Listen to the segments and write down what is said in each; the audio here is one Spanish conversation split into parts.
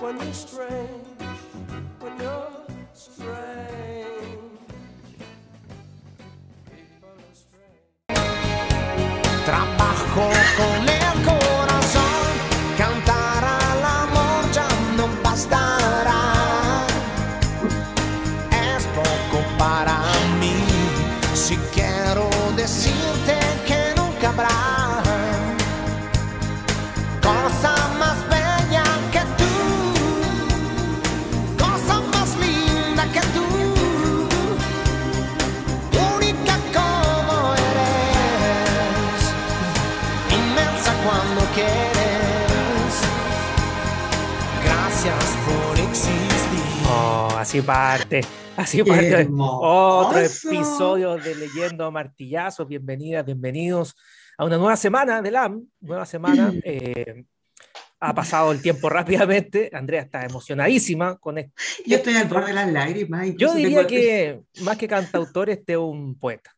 when you're strange, when you're strange. People are strange. Trabajo con así parte, así parte otro episodio de Leyendo Martillazos. Bienvenidas, bienvenidos a una nueva semana de LAM. Nueva semana. eh, ha pasado el tiempo rápidamente. Andrea está emocionadísima con esto. Yo estoy al borde de las lágrimas. Yo diría tengo- que más que cantautor, este es un poeta.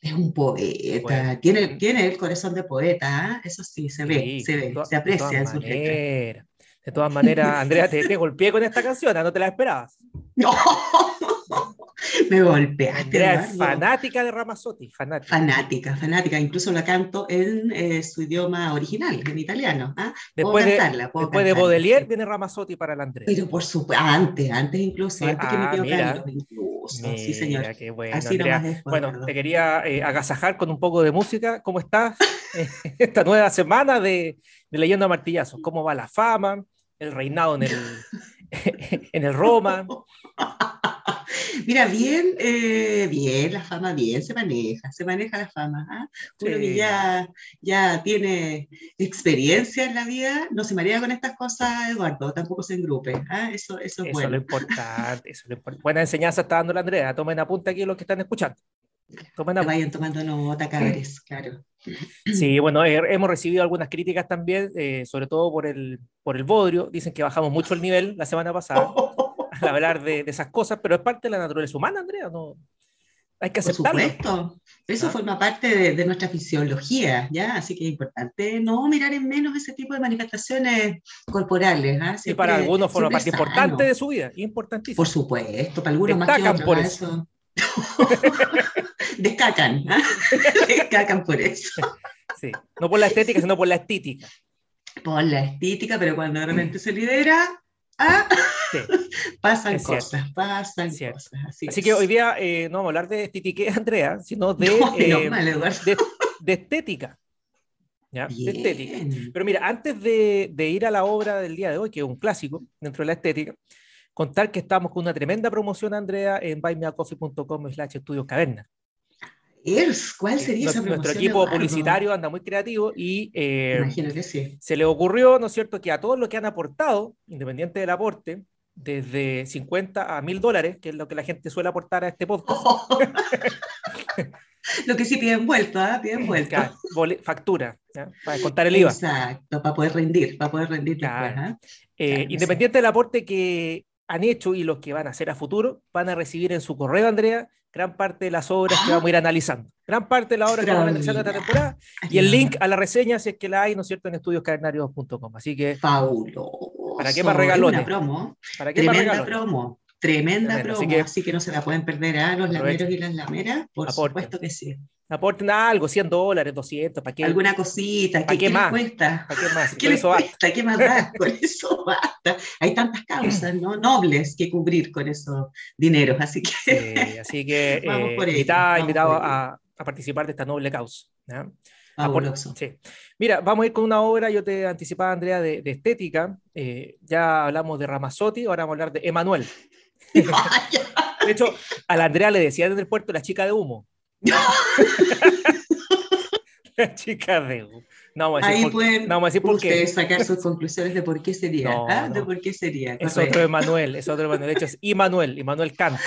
Es un poeta, Poeta. tiene, tiene el corazón de poeta, ¿ah? eso sí, se ve, Sí, se ve, se aprecia en sus letras. De todas maneras, Andrea, te, te golpeé con esta canción, ¿ah? no te la esperabas. ¡No! Me golpeaste, Andrea es fanática de Ramazzotti, fanática. Fanática, fanática, incluso la canto en eh, su idioma original, en italiano. ¿ah? Después de, cantarla, puedo después de cantarla, Baudelaire viene Ramazzotti para la Andrea. Pero por supuesto, antes, antes incluso, Sí, antes que ah, mi tío mira. Carlos, incluso, sí señor. Qué bueno, Así Andrea. Bueno, te quería eh, agasajar con un poco de música. ¿Cómo estás esta nueva semana de, de Leyendo a Martillazos? ¿Cómo va la fama? El reinado en el, en el Roma. Mira, bien, eh, bien, la fama bien se maneja, se maneja la fama. ¿ah? Uno que ya, ya tiene experiencia en la vida, no se marea con estas cosas, Eduardo, tampoco se engrupe. ¿ah? Eso, es bueno. lo importante. Eso es lo importante. Buena enseñanza está dando la Andrea. Tomen apunte aquí los que están escuchando. Tomen Que apunte. vayan tomando nota, cabres, claro. Sí, bueno, eh, hemos recibido algunas críticas también, eh, sobre todo por el, por el Bodrio. Dicen que bajamos mucho el nivel la semana pasada al hablar de, de esas cosas, pero es parte de la naturaleza humana, Andrea. No, hay que Por aceptarlo. supuesto, eso Ah. forma parte de, de nuestra fisiología, ¿ya? Así que es importante no mirar en menos ese tipo de manifestaciones corporales. ¿ah? Y para algunos forma parte es importante sano. de su vida, importantísimo. Por supuesto, para algunos más que Destacan otros. por ¿ah? eso. Descacan, ¿ah? Descacan por eso. Sí. No por la estética, sino por la estética. Por la estética, pero cuando de repente se lidera, ¿ah? Sí. pasan Es cierto. cosas, pasan Cierto. cosas. Así, Así es. que hoy día eh, no vamos a hablar de estética, Andrea, sino de, No, eh, mal, de, de estética. ¿Ya? De estética. Pero mira, antes de, de ir a la obra del día de hoy, que es un clásico dentro de la estética, contar que estamos con una tremenda promoción, Andrea, en buymeacoffee.com slash estudios caverna. ¿Cuál sería esa Nuestro, nuestro promoción, equipo publicitario anda muy creativo y eh, Imagino que sí. se le ocurrió, ¿no es cierto?, que a todos los que han aportado, independiente del aporte, desde 50 a 1000 dólares, que es lo que la gente suele aportar a este podcast, Lo que sí piden vuelto, ¿ah? Piden bole- factura, para descontar el IVA. Exacto, para poder rendir, para poder rendir Claro. después. ¿ah? Eh, Claro, independiente del aporte que han hecho y los que van a hacer a futuro, van a recibir en su correo, Andrea, gran parte de las obras que Ah. vamos a ir analizando. Gran parte de las obras que vamos a analizar esta temporada. Y el link a la reseña, si es que la hay, ¿no es cierto?, en estudioscavernarios.com. Así que, Fabuloso. ¿Para qué más Es regalones? Una promo. ¿para qué más Tremenda regalo? promo. Tremenda Tremendo, así promo. que- Así que, no se la pueden perder a los Aprovechen. lameros y las lameras. Por Aporten. supuesto que sí. Aporten algo, 100 dólares, 200, ¿para qué? Alguna cosita. ¿Pa' ¿Qué, qué qué les más? cuesta? ¿Para qué más? ¿Qué les cuesta? ¿Qué más da? Con eso basta. Hay tantas causas ¿no? nobles que cubrir con esos dineros. Así que Sí, así que Vamos eh, por ello, vamos invitado por a, a participar de esta noble causa. fabuloso. sí. Mira, vamos a ir con una obra, yo te anticipaba, Andrea, de, de estética. Eh, ya hablamos de Ramazzotti, ahora vamos a hablar de Emanuel. De hecho, a la Andrea le decían en el puerto la chica de humo. la chica de humo. No vamos a decir Ahí por, pueden no vamos a decir por qué. ustedes sacar sus conclusiones de por qué sería. No, ¿ah? De no. por qué sería. Es correcto. otro Emanuel, es otro Emanuel. De hecho, es Immanuel, Immanuel Kant.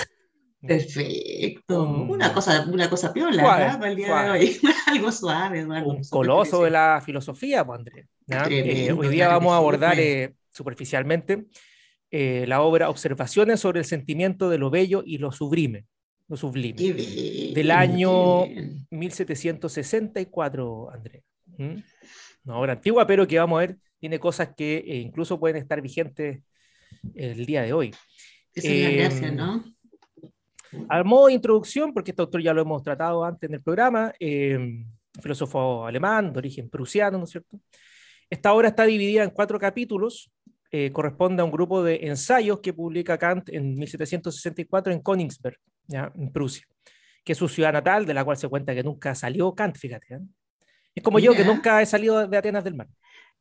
Perfecto. Un- Una cosa, una cosa piola Suave, ¿ah? para el día de hoy. Algo suave, Eduardo. Un coloso de la filosofía, pues, Andrés. ¿ya? Eh, hoy día vamos a abordar eh, superficialmente eh, la obra Observaciones sobre el sentimiento de lo bello y lo sublime. Lo sublime. Del año- qué bien. 1764, Andrés. ¿Mm? Una obra antigua, pero que vamos a ver, tiene cosas que eh, incluso pueden estar vigentes el día de hoy. Esa es la gracia, ¿no? Al modo de introducción, porque este autor ya lo hemos tratado antes en el programa, eh, filósofo alemán de origen prusiano, ¿no es cierto? Esta obra está dividida en cuatro capítulos, eh, corresponde a un grupo de ensayos que publica Kant en 1764 en Königsberg, ¿ya? en Prusia, que es su ciudad natal, de la cual se cuenta que nunca salió Kant, fíjate. ¿eh? Es como yo, que nunca he salido de Atenas del Mar.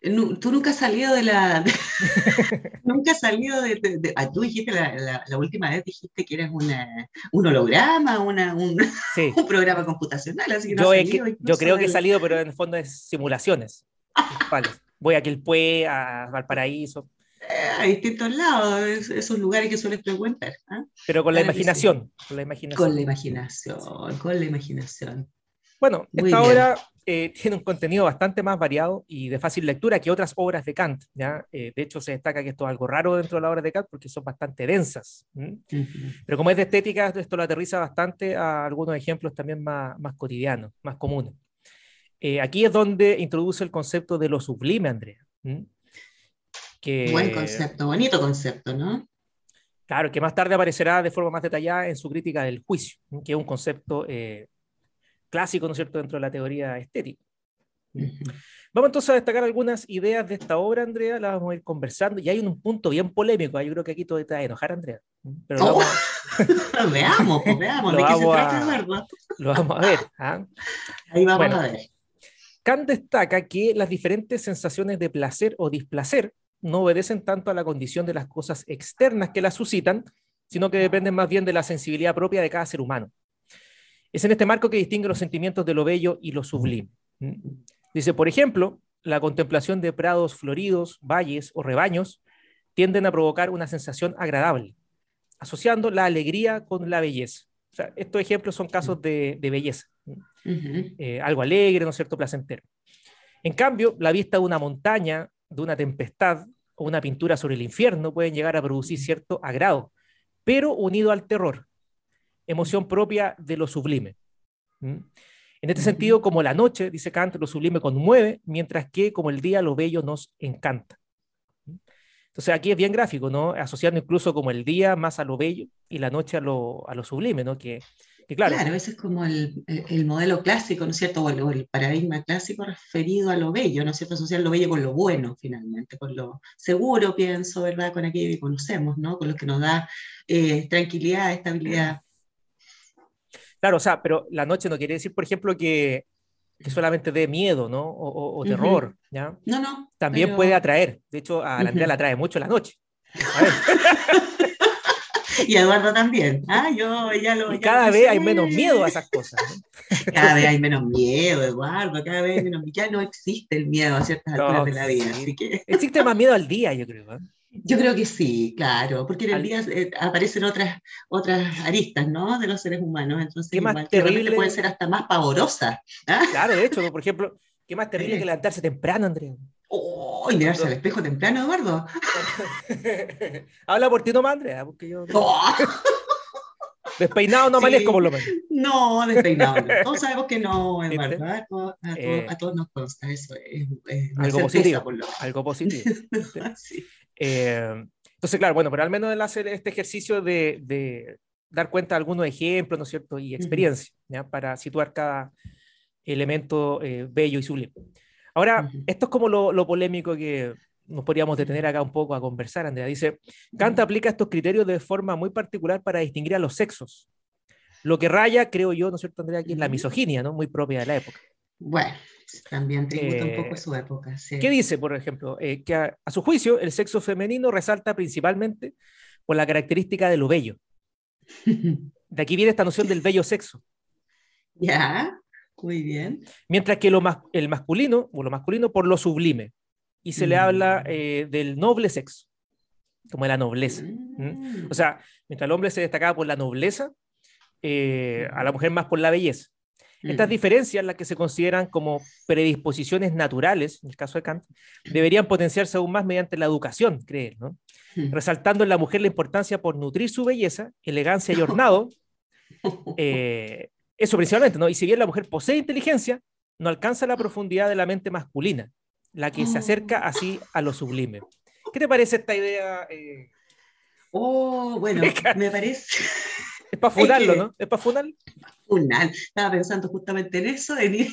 Nu- Tú nunca has salido de la. nunca has salido de. de- de- ah, tú dijiste la, la- la última vez, dijiste que eras una, un holograma, una, un, Sí, un programa computacional, así que no yo, he salido yo creo que he salido, pero en el fondo es simulaciones. principales. Voy a Quilpué, a Valparaíso, a distintos lados, es- esos lugares que sueles frecuentar. ¿ah? pero con la imaginación. Con la imaginación. Con la imaginación, con la imaginación. Bueno, Muy esta bien. obra eh, tiene un contenido bastante más variado y de fácil lectura que otras obras de Kant. ¿ya? Eh, de hecho, se destaca que esto es algo raro dentro de las obras de Kant porque son bastante densas. ¿m? Ujú. Pero como es de estética, esto lo aterriza bastante a algunos ejemplos también más, más cotidianos, más comunes. Eh, aquí es donde introduce el concepto de lo sublime, Andrea. ¿m? Que, Buen concepto, bonito concepto, ¿no? Claro, que más tarde aparecerá de forma más detallada en su crítica del juicio, que es un concepto eh, clásico, ¿no es cierto?, dentro de la teoría estética. Vamos entonces a destacar algunas ideas de esta obra, Andrea, las vamos a ir conversando. Y hay un punto bien polémico, yo creo que aquí todo te va a enojar, Andrea. Pero Oh. vamos, veamos, pues veamos, Lo ¿de vamos trata, a- Eduardo? lo vamos a ver. ¿ah? Ahí vamos Bueno. a ver. Kant destaca que las diferentes sensaciones de placer o displacer no obedecen tanto a la condición de las cosas externas que las suscitan, sino que dependen más bien de la sensibilidad propia de cada ser humano. Es en este marco que distingue los sentimientos de lo bello y lo sublime. ¿Mm? Dice, por ejemplo, la contemplación de prados floridos, valles o rebaños tienden a provocar una sensación agradable, asociando la alegría con la belleza. O sea, estos ejemplos son casos de, de belleza. ¿Mm? Eh, algo alegre, ¿no es cierto?, placentero. En cambio, la vista de una montaña, de una tempestad o una pintura sobre el infierno pueden llegar a producir cierto agrado, pero unido al terror, emoción propia de lo sublime. ¿Mm? En este sentido, como la noche, dice Kant, lo sublime conmueve, mientras que como el día lo bello nos encanta. Entonces aquí es bien gráfico, ¿no? Asociando incluso como el día más a lo bello y la noche a lo, a lo sublime, ¿no? Que, que claro, Claro, ese es como el, el- el modelo clásico, ¿no es cierto? O el, el paradigma clásico referido a lo bello, ¿no es cierto? Asociar lo bello con lo bueno, finalmente, con lo seguro, pienso, ¿verdad? Con aquello que conocemos, ¿no? Con lo que nos da eh, tranquilidad, estabilidad. Claro, o sea, pero la noche no quiere decir, por ejemplo, que, que solamente dé miedo, ¿no? O, o- o terror, ¿ya? No, no. También pero- puede atraer. De hecho, a la Andrea Ujú. la atrae mucho la noche. ¿sabes? Y Eduardo también. Ah, yo ya lo. Y cada vez hay menos miedo a esas cosas. ¿no? Cada vez hay menos miedo, Eduardo. Cada vez hay menos. Ya no existe el miedo a ciertas No, alturas de la vida. sí. Así que Existe más miedo al día, yo creo. ¿eh? yo creo que sí, claro. Porque en el día eh, aparecen otras, otras aristas, ¿no? De los seres humanos. Entonces, Qué más igual, terrible- pueden ser hasta más pavorosas. ¿ah? Claro, de hecho, por ejemplo, ¿qué más terrible Sí. que levantarse temprano, Andrea? Oh, y mirarse al espejo temprano, Eduardo. Habla por ti nomás, Andrea, porque yo Oh, despeinado no Sí. amanezco por lo menos. no, despeinado. no. Todos sabemos que no, Eduardo. ¿Viste? A todos, a todos- Eh, a todos nos consta eso. Es, es una algo certeza, positivo. por lo Algo positivo. Sí. Eh, entonces, claro, bueno, pero al menos él hace este ejercicio de, de dar cuenta de algunos ejemplos, ¿no es cierto? Y experiencias, ¿ya? Para situar cada elemento eh, bello y sublime. Ahora, esto es como lo, lo polémico que nos podríamos detener acá un poco a conversar, Andrea. Dice, Kant aplica estos criterios de forma muy particular para distinguir a los sexos. Lo que raya, creo yo, ¿no es cierto, Andrea? Que es la misoginia, ¿no? Muy propia de la época. Bueno, también tributa un Eh, poco a su época. Sí. ¿Qué dice, por ejemplo? Eh, que a, a su juicio, el sexo femenino resalta principalmente por la característica de lo bello. De aquí viene esta noción del bello sexo. ya. Muy bien. Mientras que lo mas- el masculino, o lo masculino por lo sublime. Y se le Mm. habla eh, del noble sexo, como de la nobleza. Mm. O sea, mientras el hombre se destacaba por la nobleza, eh, a la mujer más por la belleza. Estas Mm. diferencias, las que se consideran como predisposiciones naturales, en el caso de Kant, deberían potenciarse aún más mediante la educación, cree ¿no? Mm. resaltando en la mujer la importancia por nutrir su belleza, elegancia y ornado, eh, eso principalmente, ¿no? Y si bien la mujer posee inteligencia, no alcanza la profundidad de la mente masculina, la que se acerca así a lo sublime. ¿Qué te parece esta idea? eh? Oh, bueno, me parece es para funarlo, que- ¿no? Es para funarlo. Funal. Estaba pensando justamente en eso, en,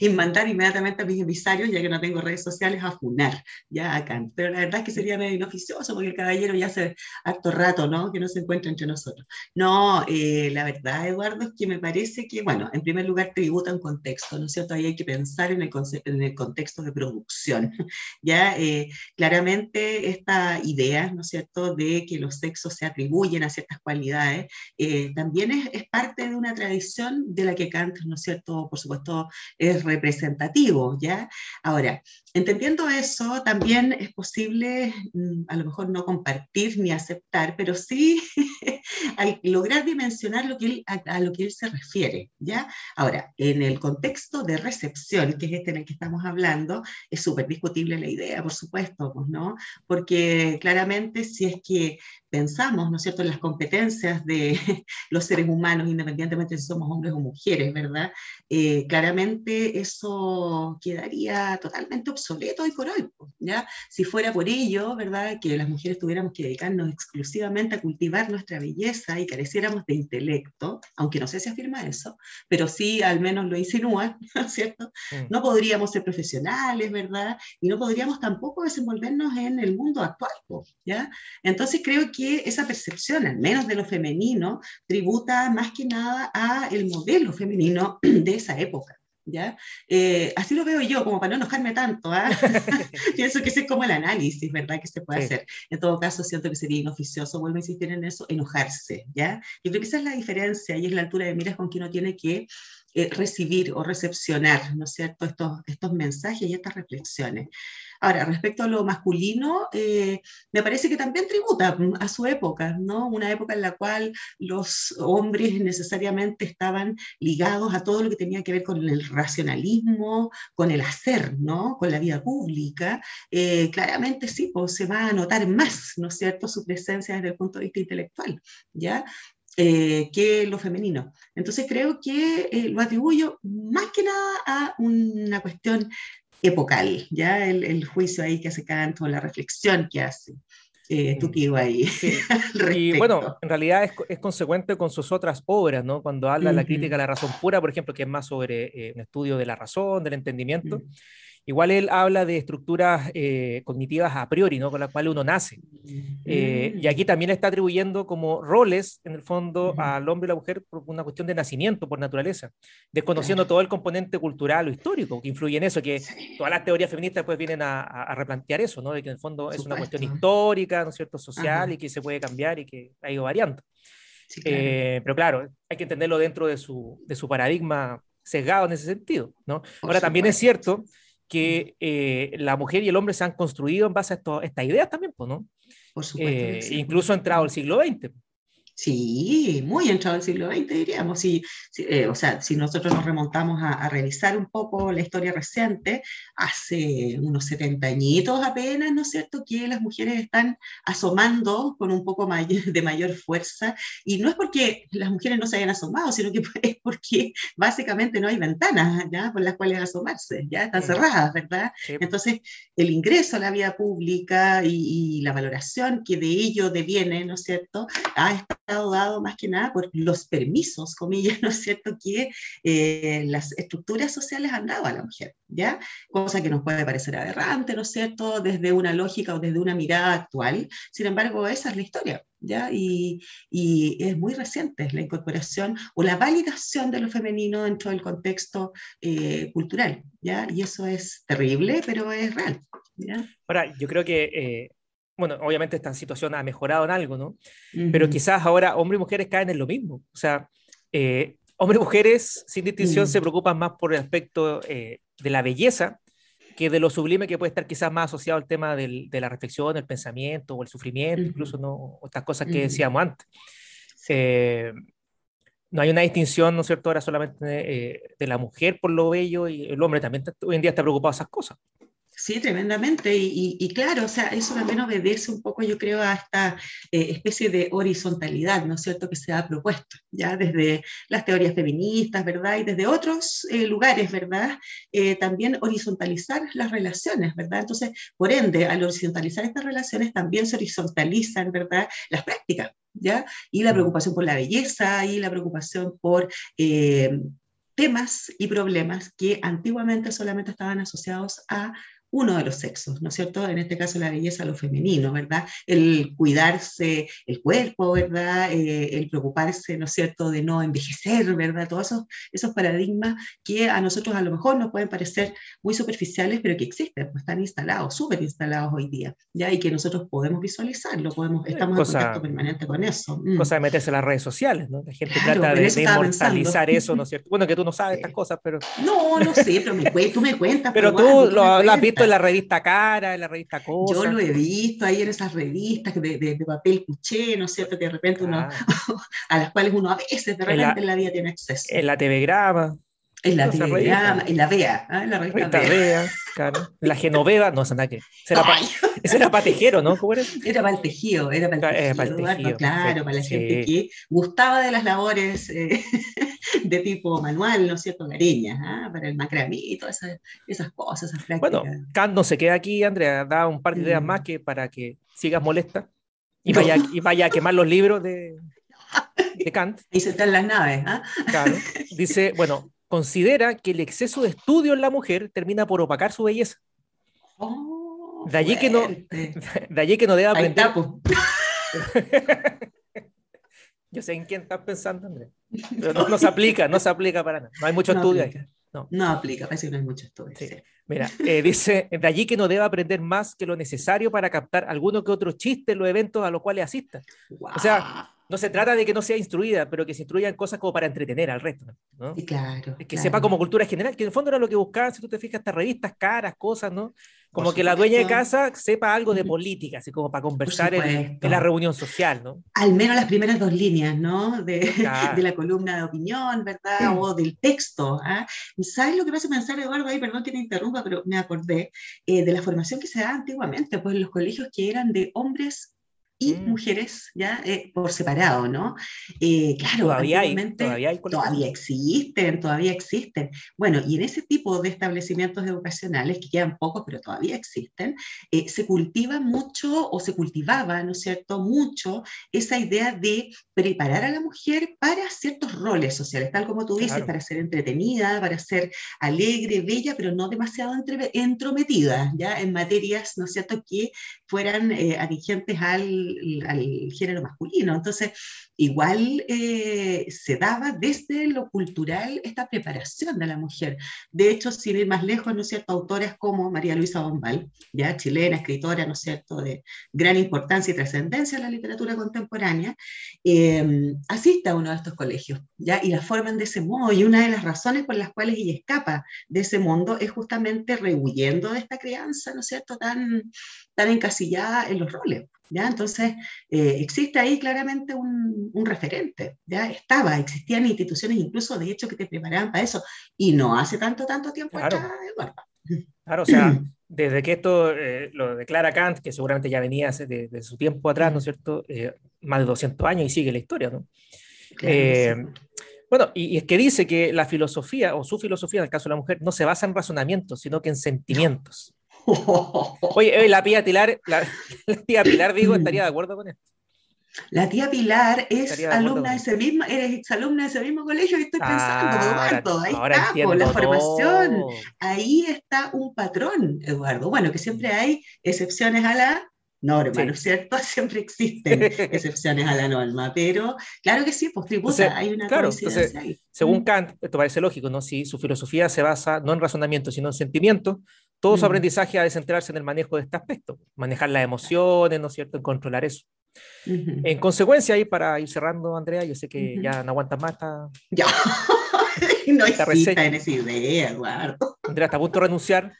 en mandar inmediatamente a mis emisarios, ya que no tengo redes sociales, a funar, ya acá. Pero la verdad es que sería medio inoficioso, porque el caballero ya hace harto rato, ¿no? Que no se encuentra entre nosotros. No, eh, la verdad, Eduardo, es que me parece que, bueno, en primer lugar tributa un contexto, ¿no es cierto? Ahí hay que pensar en el, en el contexto de producción. Ya, eh, claramente esta idea, ¿no es cierto?, de que los sexos se atribuyen a ciertas cualidades, eh, también es, es parte de una tradición de la que Kant, ¿no es cierto?, por supuesto, es representativo, ¿ya? Ahora, entendiendo eso, también es posible, mm, a lo mejor no compartir ni aceptar, pero sí lograr dimensionar lo que él, a, a lo que él se refiere, ¿ya? Ahora, en el contexto de recepción, que es este en el que estamos hablando, es súper discutible la idea, por supuesto, pues, ¿no? Porque claramente si es que pensamos, ¿no es cierto?, en las competencias de los seres humanos, independientemente si somos hombres o mujeres, ¿verdad? Eh, claramente eso quedaría totalmente obsoleto hoy por hoy, pues, ¿ya? Si fuera por ello, ¿verdad?, que las mujeres tuviéramos que dedicarnos exclusivamente a cultivar nuestra belleza y careciéramos de intelecto, aunque no sé si afirma eso, pero sí al menos lo insinúa, ¿no es cierto? Mm. No podríamos ser profesionales, ¿verdad? Y no podríamos tampoco desenvolvernos en el mundo actual, pues, ¿ya? Entonces creo que esa percepción, al menos de lo femenino, tributa más que nada a el modelo femenino de esa época. ¿Ya? Eh, así lo veo yo, como para no enojarme tanto. ¿ah? Pienso que ese es como el análisis, ¿verdad? Que se puede Sí. hacer. En todo caso, siento que sería inoficioso, vuelvo a insistir en eso, enojarse. ¿ya? Yo creo que esa es la diferencia y es la altura de miras con que uno tiene que eh, recibir o recepcionar, ¿no es cierto?, estos, estos mensajes y estas reflexiones. Ahora, respecto a lo masculino, eh, me parece que también tributa mm, a su época, ¿no? Una época en la cual los hombres necesariamente estaban ligados a todo lo que tenía que ver con el racionalismo, con el hacer, ¿no? Con la vida pública. Eh, claramente sí, pues se va a notar más, ¿no es cierto?, su presencia desde el punto de vista intelectual, ¿ya? eh, que lo femenino. Entonces creo que eh, lo atribuyo más que nada a una cuestión epocal, ya el, el juicio ahí que hace Kant o la reflexión que hace. Eh, tú Mm. digo ahí. Sí. Y bueno, en realidad es, es consecuente con sus otras obras, ¿no? Cuando habla de la crítica a la razón pura, por ejemplo, que es más sobre eh, un estudio de la razón, del entendimiento, Mm. Igual él habla de estructuras eh, cognitivas a priori, ¿no? Con las cuales uno nace. Eh, y aquí también está atribuyendo como roles, en el fondo, al hombre y la mujer por una cuestión de nacimiento, por naturaleza, desconociendo Claro. todo el componente cultural o histórico que influye en eso, que Sí. todas las teorías feministas pues vienen a, a- replantear eso, ¿no? De que en el fondo es una cuestión Supuesto. histórica, ¿no es cierto?, social Ajá. y que se puede cambiar y que ha ido variando. Sí, claro. Eh, pero claro, hay que entenderlo dentro de su, de su paradigma sesgado en ese sentido, ¿no? Por Ahora, también es supuesto. cierto que eh, la mujer y el hombre se han construido en base a esto- estas ideas también, pues, ¿no? Por supuesto Eh, sí. incluso ha entrado el siglo XX. Sí, muy entrado el siglo XX, diríamos. Si, si, eh, o sea, si nosotros nos remontamos a, a revisar un poco la historia reciente, hace unos 70 añitos apenas, ¿no es cierto?, que las mujeres están asomando con un poco may- de mayor fuerza. Y no es porque las mujeres no se hayan asomado, sino que es porque básicamente no hay ventanas ¿ya? por las cuales asomarse, ya están Mm. cerradas, ¿verdad? Sí. Entonces, el ingreso a la vida pública y, y la valoración que de ello deviene, ¿no es cierto?, ha estado dado más que nada por los permisos, comillas, ¿no es cierto?, que eh, las estructuras sociales han dado a la mujer, ¿ya? Cosa que nos puede parecer aberrante, ¿no es cierto?, desde una lógica o desde una mirada actual. Sin embargo, esa es la historia, ¿ya? Y, y es muy reciente la incorporación o la validación de lo femenino dentro del contexto eh, cultural, ¿ya? Y eso es terrible, pero es real, ¿ya? Ahora, yo creo que, eh, bueno, obviamente esta situación ha mejorado en algo, ¿no? Pero Ujú. quizás ahora hombres y mujeres caen en lo mismo. O sea, eh, hombres y mujeres, sin distinción, Mm. se preocupan más por el aspecto eh, de la belleza que de lo sublime que puede estar quizás más asociado al tema del- de la reflexión, el pensamiento o el sufrimiento, Ujú. incluso ¿no? Estas cosas que decíamos antes. Eh, no hay una distinción, ¿no es cierto?, ahora solamente eh, de la mujer por lo bello y el hombre también hoy en día está preocupado de esas cosas. Sí, tremendamente. Y, y- y claro, o sea, eso también obedece un poco, yo creo, a esta eh, especie de horizontalidad, ¿no es cierto?, que se ha propuesto, ya desde las teorías feministas, ¿verdad? Y desde otros eh, lugares, ¿verdad? Eh, también horizontalizar las relaciones, ¿verdad? Entonces, por ende, al horizontalizar estas relaciones, también se horizontalizan, ¿verdad?, las prácticas, ¿ya? Y la Mm. preocupación por la belleza y la preocupación por... temas y problemas que antiguamente solamente estaban asociados a uno de los sexos, ¿no es cierto? En este caso la belleza, lo femenino, ¿verdad? El cuidarse el cuerpo, ¿verdad? Eh, el preocuparse, ¿no es cierto?, de no envejecer, ¿verdad? Todos esos, esos paradigmas que a nosotros a lo mejor nos pueden parecer muy superficiales, pero que existen, pues están instalados, súper instalados hoy día, ¿ya? Y que nosotros podemos visualizarlo, podemos, estamos cosa- en contacto permanente con eso. Mm. Cosa de meterse en las redes sociales, ¿no? La gente Claro, trata de, inmortalizar eso, ¿no es cierto? Bueno, que tú no sabes Sí. estas cosas, pero, No, no sé, pero me tú me cuentas. pero tú lo, lo has visto en la revista Cara, en la revista Cosa. Yo lo he visto ahí en esas revistas de, de- de papel cuché, ¿no es cierto? Que de repente uno, Ah, a las cuales uno a veces de En la- repente en la, vida tiene acceso. en la TV Grama, en la Telegrama, revistas. en la VEA, ¿ah? en la revista claro. La Genoveva, no, esa nada que. Ese era, pa- Ay, ese era patejero, ¿no? ¿Cómo era? era para el tejido, era para el tejido, para el tejido, claro, sí, para la sí. gente que gustaba de las labores eh, de tipo manual, ¿no es cierto? Gareñas, ¿ah? para el macramé y todas esas, esas cosas, esas prácticas. Bueno, Kant no se queda aquí, Andrea, da un par de ideas Mm. más que para que sigas molesta y No. vaya, y vaya a quemar los libros de, de Kant. Ahí se están las naves, ¿ah? Claro. Dice, bueno, considera que el exceso de estudio en la mujer termina por opacar su belleza. Oh, De allí que no-. De allí que no debe aprender. po. Yo sé en quién estás pensando, Andrea. Pero no, no se aplica, no se aplica para nada. No hay mucho No estudio ahí. No. No aplica, parece que no hay mucho estudio. Sí. sí. Mira, eh, dice, de allí que no debe aprender más que lo necesario para captar alguno que otro chiste en los eventos a los cuales asista. O sea. No se trata de que no sea instruida, pero que se instruya en cosas como para entretener al resto. ¿no? Sí, claro. Que claro. sepa como cultura general, que en el fondo era lo que buscaban, si tú te fijas, estas revistas caras, cosas, ¿no? Como que la dueña de casa sepa algo de política, así como para conversar en, en la reunión social, ¿no? Al menos las primeras dos líneas, ¿no? De, Claro. de la columna de opinión, ¿verdad? O del texto. ¿ah? ¿Sabes lo que me hace pensar, Eduardo? Ahí, perdón que te interrumpa, pero me acordé eh, de la formación que se da antiguamente, pues en los colegios que eran de hombres y Mm. mujeres, ya eh, por separado, ¿no? Eh, claro, Todavía hay, todavía hay. Todavía existen, todavía existen. Bueno, y en ese tipo de establecimientos educacionales, que quedan pocos, pero todavía existen, eh, se cultiva mucho o se cultivaba, ¿no es cierto?, mucho esa idea de preparar a la mujer para ciertos roles sociales, tal como tú dices, Claro. para ser entretenida, para ser alegre, bella, pero no demasiado entre- entrometida, ¿ya? En materias, ¿no es cierto?, que fueran eh, atingentes al, género masculino. Entonces, igual eh, se daba desde lo cultural esta preparación de la mujer. De hecho, sin ir más lejos, ¿no es cierto?, autoras como María Luisa Bombal, ya chilena, escritora, ¿no es cierto?, de gran importancia y trascendencia en la literatura contemporánea, eh, asiste a uno de estos colegios, ¿ya? Y la forman de ese modo. Y una de las razones por las cuales ella escapa de ese mundo es justamente rehuyendo de esta crianza, ¿no es cierto?, tan, tan encasillada en los roles. ¿Ya? Entonces, eh, existe ahí claramente un, un, referente, ¿ya? Estaba, existían instituciones incluso, de hecho, que te preparaban para eso, y no hace tanto, tanto tiempo Claro. atrás, Eduardo. Claro, o sea, desde que esto eh, lo declara Kant, que seguramente ya venía de, de su tiempo atrás, ¿no es cierto? Eh, más de 200 años y sigue la historia, ¿no? Claro que Eh, sí. Bueno, y, y es que dice que la filosofía, o su filosofía, en el caso de la mujer, no se basa en razonamientos, sino que en sentimientos. Oye, eh, la tía Pilar, la, la tía Pilar, digo, estaría de acuerdo con esto. La tía Pilar es de alumna de ese mismo, eres exalumna de ese mismo colegio que estoy pensando, Ah, Eduardo. Ahí ahora está, por la formación. Ahí está un patrón, Eduardo. Bueno, que siempre hay excepciones a la norma, Sí. ¿no es cierto? Siempre existen excepciones a la norma, pero claro que sí, pues tributa, Entonces, hay una claro, entonces, ahí. Según Mm. Kant, esto parece lógico, ¿no? Si su filosofía se basa no en razonamiento, sino en sentimiento, todo su Mm. aprendizaje de centrarse en el manejo de este aspecto, manejar las emociones, ¿no es cierto?, en controlar eso. En consecuencia, ahí para ir cerrando, Andrea, yo sé que ya no aguantas más, está, Ya. no Esta reseña. en esa idea, Eduardo. Andrea está a punto de renunciar.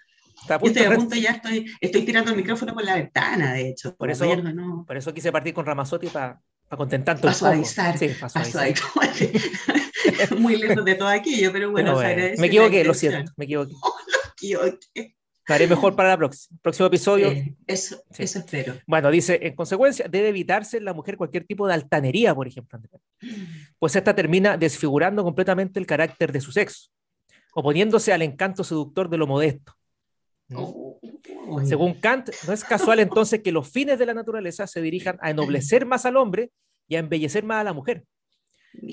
Está a Yo punto estoy de a punto, ya estoy, estoy tirando el micrófono por la ventana, de hecho. Por eso- Ayer no, Por eso quise partir con Ramazotti para contentar un Pa' poco. suavizar, Sí, para suavizar. Muy lejos de todo aquello, pero bueno, Pero bueno, me equivoqué, lo siento, me equivoqué. Equivoqué. Lo haré mejor para próxima. Próximo episodio. Eh, eso, Sí. eso espero. Bueno, dice, en consecuencia, debe evitarse en la mujer cualquier tipo de altanería, por ejemplo, Andrea, pues esta termina desfigurando completamente el carácter de su sexo, oponiéndose al encanto seductor de lo modesto. ¿Mm? Oh. Según Kant, no es casual entonces que los fines de la naturaleza se dirijan a ennoblecer más al hombre y a embellecer más a la mujer.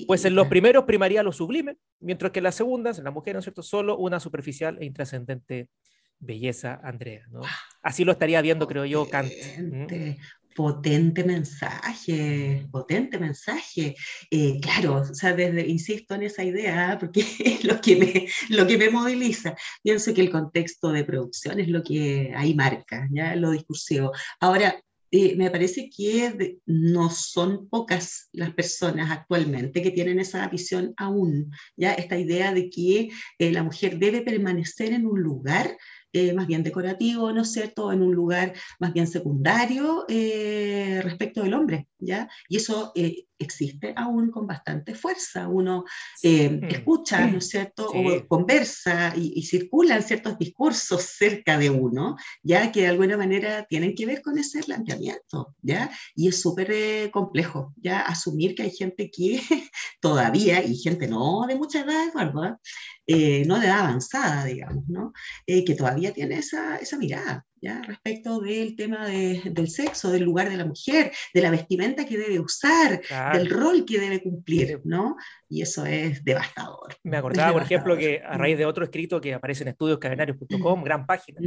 Pues en los primeros primaría lo sublime, mientras que en las segundas, en la mujer, ¿no es cierto?, solo una superficial e intrascendente belleza, Andrea. ¿no? Así lo estaría viendo, creo yo, Kant. ¿Mm? Potente, potente mensaje, potente mensaje. Eh, claro, o sea, desde, insisto en esa idea, ¿ah? porque es lo que, me, lo que me moviliza. Pienso que el contexto de producción es lo que ahí marca, ¿ya? lo discursivo. Ahora, eh, me parece que de- no son pocas las personas actualmente que tienen esa visión aún, ya esta idea de que eh, la mujer debe permanecer en un lugar eh, más bien decorativo, ¿no es cierto?, en un lugar más bien secundario eh, respecto del hombre, ¿ya? Y eso eh, existe aún con bastante fuerza. Uno eh, escucha, ¿no es cierto?, Sí. o conversa y, y circulan ciertos discursos cerca de uno, ya que de alguna manera tienen que ver con ese planteamiento, ¿ya? Y es súper eh, complejo, ¿ya? Asumir que hay gente que todavía, y gente no de mucha edad, Eduardo, ¿eh? No de edad avanzada, digamos, ¿no? Que todavía tiene esa, esa mirada, ¿ya? Respecto del tema de- del sexo, del lugar de la mujer, de la vestimenta que debe usar, Claro. del rol que debe cumplir, Sí. ¿no? Y eso es devastador. Me acordaba, por ejemplo, que a raíz de otro escrito que aparece en estudioscadenarios.com, gran página.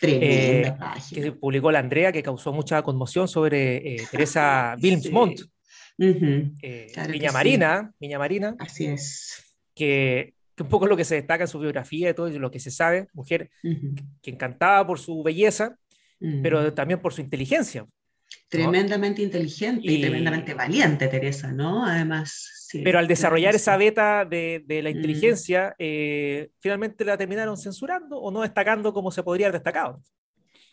Tremenda eh, página. que publicó la Andrea, que causó mucha conmoción sobre eh, Teresa Wilmsmont, Sí. Eh, Claro que Viña sí. Marina, Viña Marina, Así es. que, que un poco lo que se destaca en su biografía y todo y lo que se sabe, mujer Ujú, que encantaba por su belleza, ujú. pero también por su inteligencia. Tremendamente inteligente y, Y- tremendamente valiente, Teresa, ¿no? Además, sí, Pero al desarrollar esa beta de, de la inteligencia, eh, finalmente la terminaron censurando o no destacando como se podría haber destacado.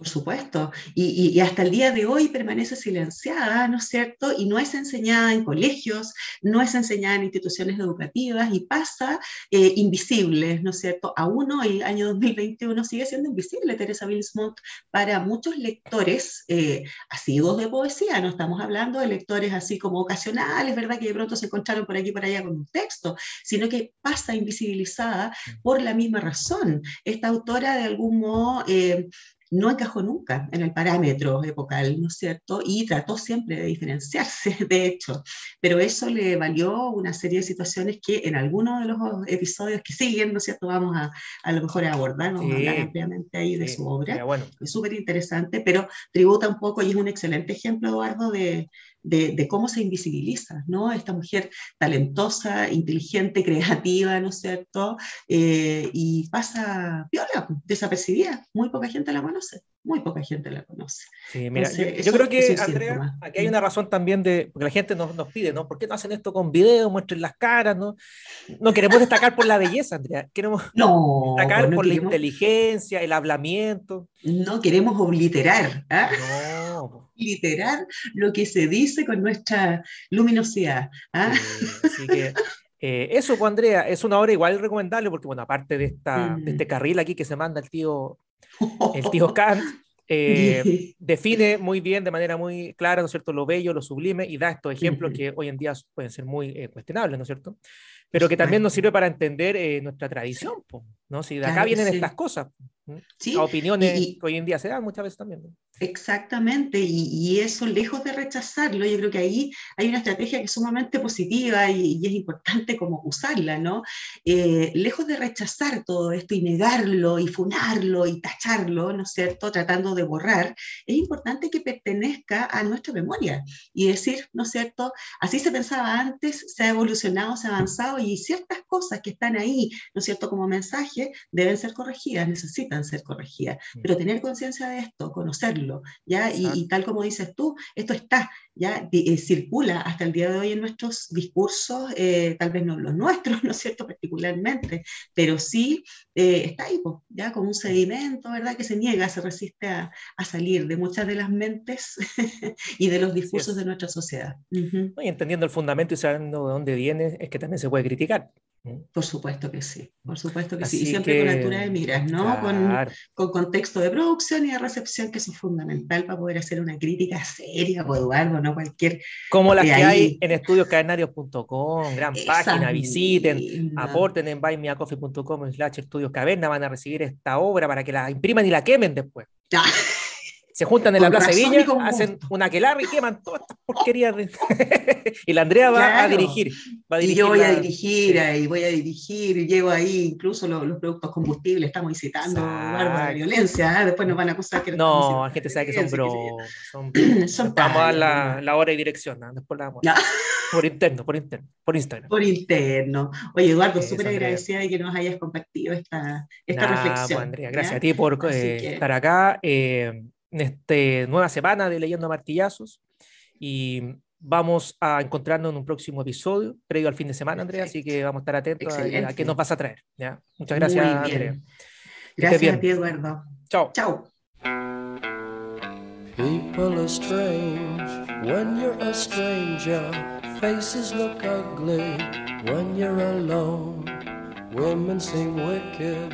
Por supuesto, y, y- y hasta el día de hoy permanece silenciada, ¿no es cierto? Y no es enseñada en colegios, no es enseñada en instituciones educativas y pasa eh, invisible, ¿no es cierto? Aún hoy, año 2021, sigue siendo invisible Teresa Wilsmont para muchos lectores eh, asiduos de poesía, no estamos hablando de lectores así como ocasionales, ¿verdad? Que de pronto se encontraron por aquí y por allá con un texto, sino que pasa invisibilizada por la misma razón. Esta autora de algún modo... eh, no encajó nunca en el parámetro epocal, ¿no es cierto? Y trató siempre de diferenciarse, de hecho, pero eso le valió una serie de situaciones que en algunos de los episodios que siguen, ¿no es cierto? Vamos a a lo mejor a abordar, vamos a hablar ampliamente ahí de Sí, su obra. bueno. Es súper interesante, pero tributa un poco y es un excelente ejemplo, Eduardo, de, de, cómo se invisibiliza, ¿no? Esta mujer talentosa, inteligente, creativa, ¿no es cierto? Eh, y pasa piola, desapercibida. Muy poca gente la conoce, muy poca gente la conoce. Sí, mira, Entonces, yo, creo que, Andrea, aquí hay una razón también de, porque la gente nos, nos pide, ¿no? ¿Por qué no hacen esto con video? Muestren las caras, ¿no? No queremos destacar por la belleza, Andrea, queremos No, destacar no por la inteligencia, el hablamiento. no queremos obliterar, ¿ah? No, literar lo que se dice con nuestra luminosidad. Eh, así que eh, eso, pues, Andrea, es una obra igual recomendable porque, bueno, aparte de, esta, de este Mm. carril aquí que se manda el tío, el tío Kant, eh, define muy bien, de manera muy clara, ¿no es cierto?, lo bello, lo sublime y da estos ejemplos que hoy en día pueden ser muy eh, cuestionables, ¿no es cierto? Pero que también nos sirve para entender eh, nuestra tradición, po, ¿no? Si de acá Claro vienen sí. estas cosas. Sí, opiniones y- que hoy en día se dan muchas veces también. ¿no? Exactamente, y, y eso lejos de rechazarlo, yo creo que ahí hay una estrategia que es sumamente positiva y, y es importante como usarla, ¿no? Eh, lejos de rechazar todo esto y negarlo y funarlo y tacharlo, ¿no es cierto? Tratando de borrar, es importante que pertenezca a nuestra memoria y decir, ¿no es cierto? Así se pensaba antes, se ha evolucionado, se ha avanzado y ciertas cosas que están ahí, ¿no es cierto? Como mensajes que deben ser corregidas, necesitan ser corregidas, Mm. pero tener conciencia de esto, conocerlo, ¿ya? Y, y tal como dices tú, esto está, ya eh, circula hasta el día de hoy en nuestros discursos, eh, tal vez no los nuestros, ¿no es cierto?, particularmente, pero sí eh, está ahí, ya como un sedimento, ¿verdad?, que se niega, se resiste a, a salir de muchas de las mentes y de los discursos de nuestra sociedad. Ujú. Y entendiendo el fundamento y sabiendo de dónde viene, es que también se puede criticar. Por supuesto que sí, por supuesto que sí. Y siempre con que, altura de miras, ¿no? Con, Claro. con contexto de producción y de recepción, que eso es fundamental para poder hacer una crítica seria, pues Eduardo, no cualquier... Como las que ahí. hay en estudioscavernarios.com, gran Esa página, visiten, misma. aporten en buymeacoffee.com slash estudios caverna, van a recibir esta obra para que la impriman y la quemen después. Se juntan en la Plaza y con hacen una aquelarre y queman todas estas porquerías. de- y la Andrea va a dirigir. Va a y dirigir yo voy a dirigir, ahí voy a dirigir, y llevo ahí incluso los, los productos combustibles, estamos incitando a la violencia, ¿ah? después nos van a acusar que No, estamos la gente sabe que son. Son Vamos a la, ¿no? la hora y dirección. ¿no? Después la damos. Ya. Por interno, por interno, por Instagram. por interno. Oye, Eduardo, súper agradecida de que nos hayas compartido esta, esta Nah, reflexión. pues, Andrea, gracias ¿ya? a ti por eh, que- estar acá eh, en esta nueva semana de Leyendo Martillazos. Y vamos a encontrarnos en un próximo episodio, previo al fin de semana, Andrea. Así que vamos a estar atentos a, a qué nos vas a traer. ¿ya? Muchas gracias. Andrea. Gracias bien. a ti, Eduardo. Chao. Chao. People are strange when you're a stranger. Faces look ugly when you're alone. Women seem wicked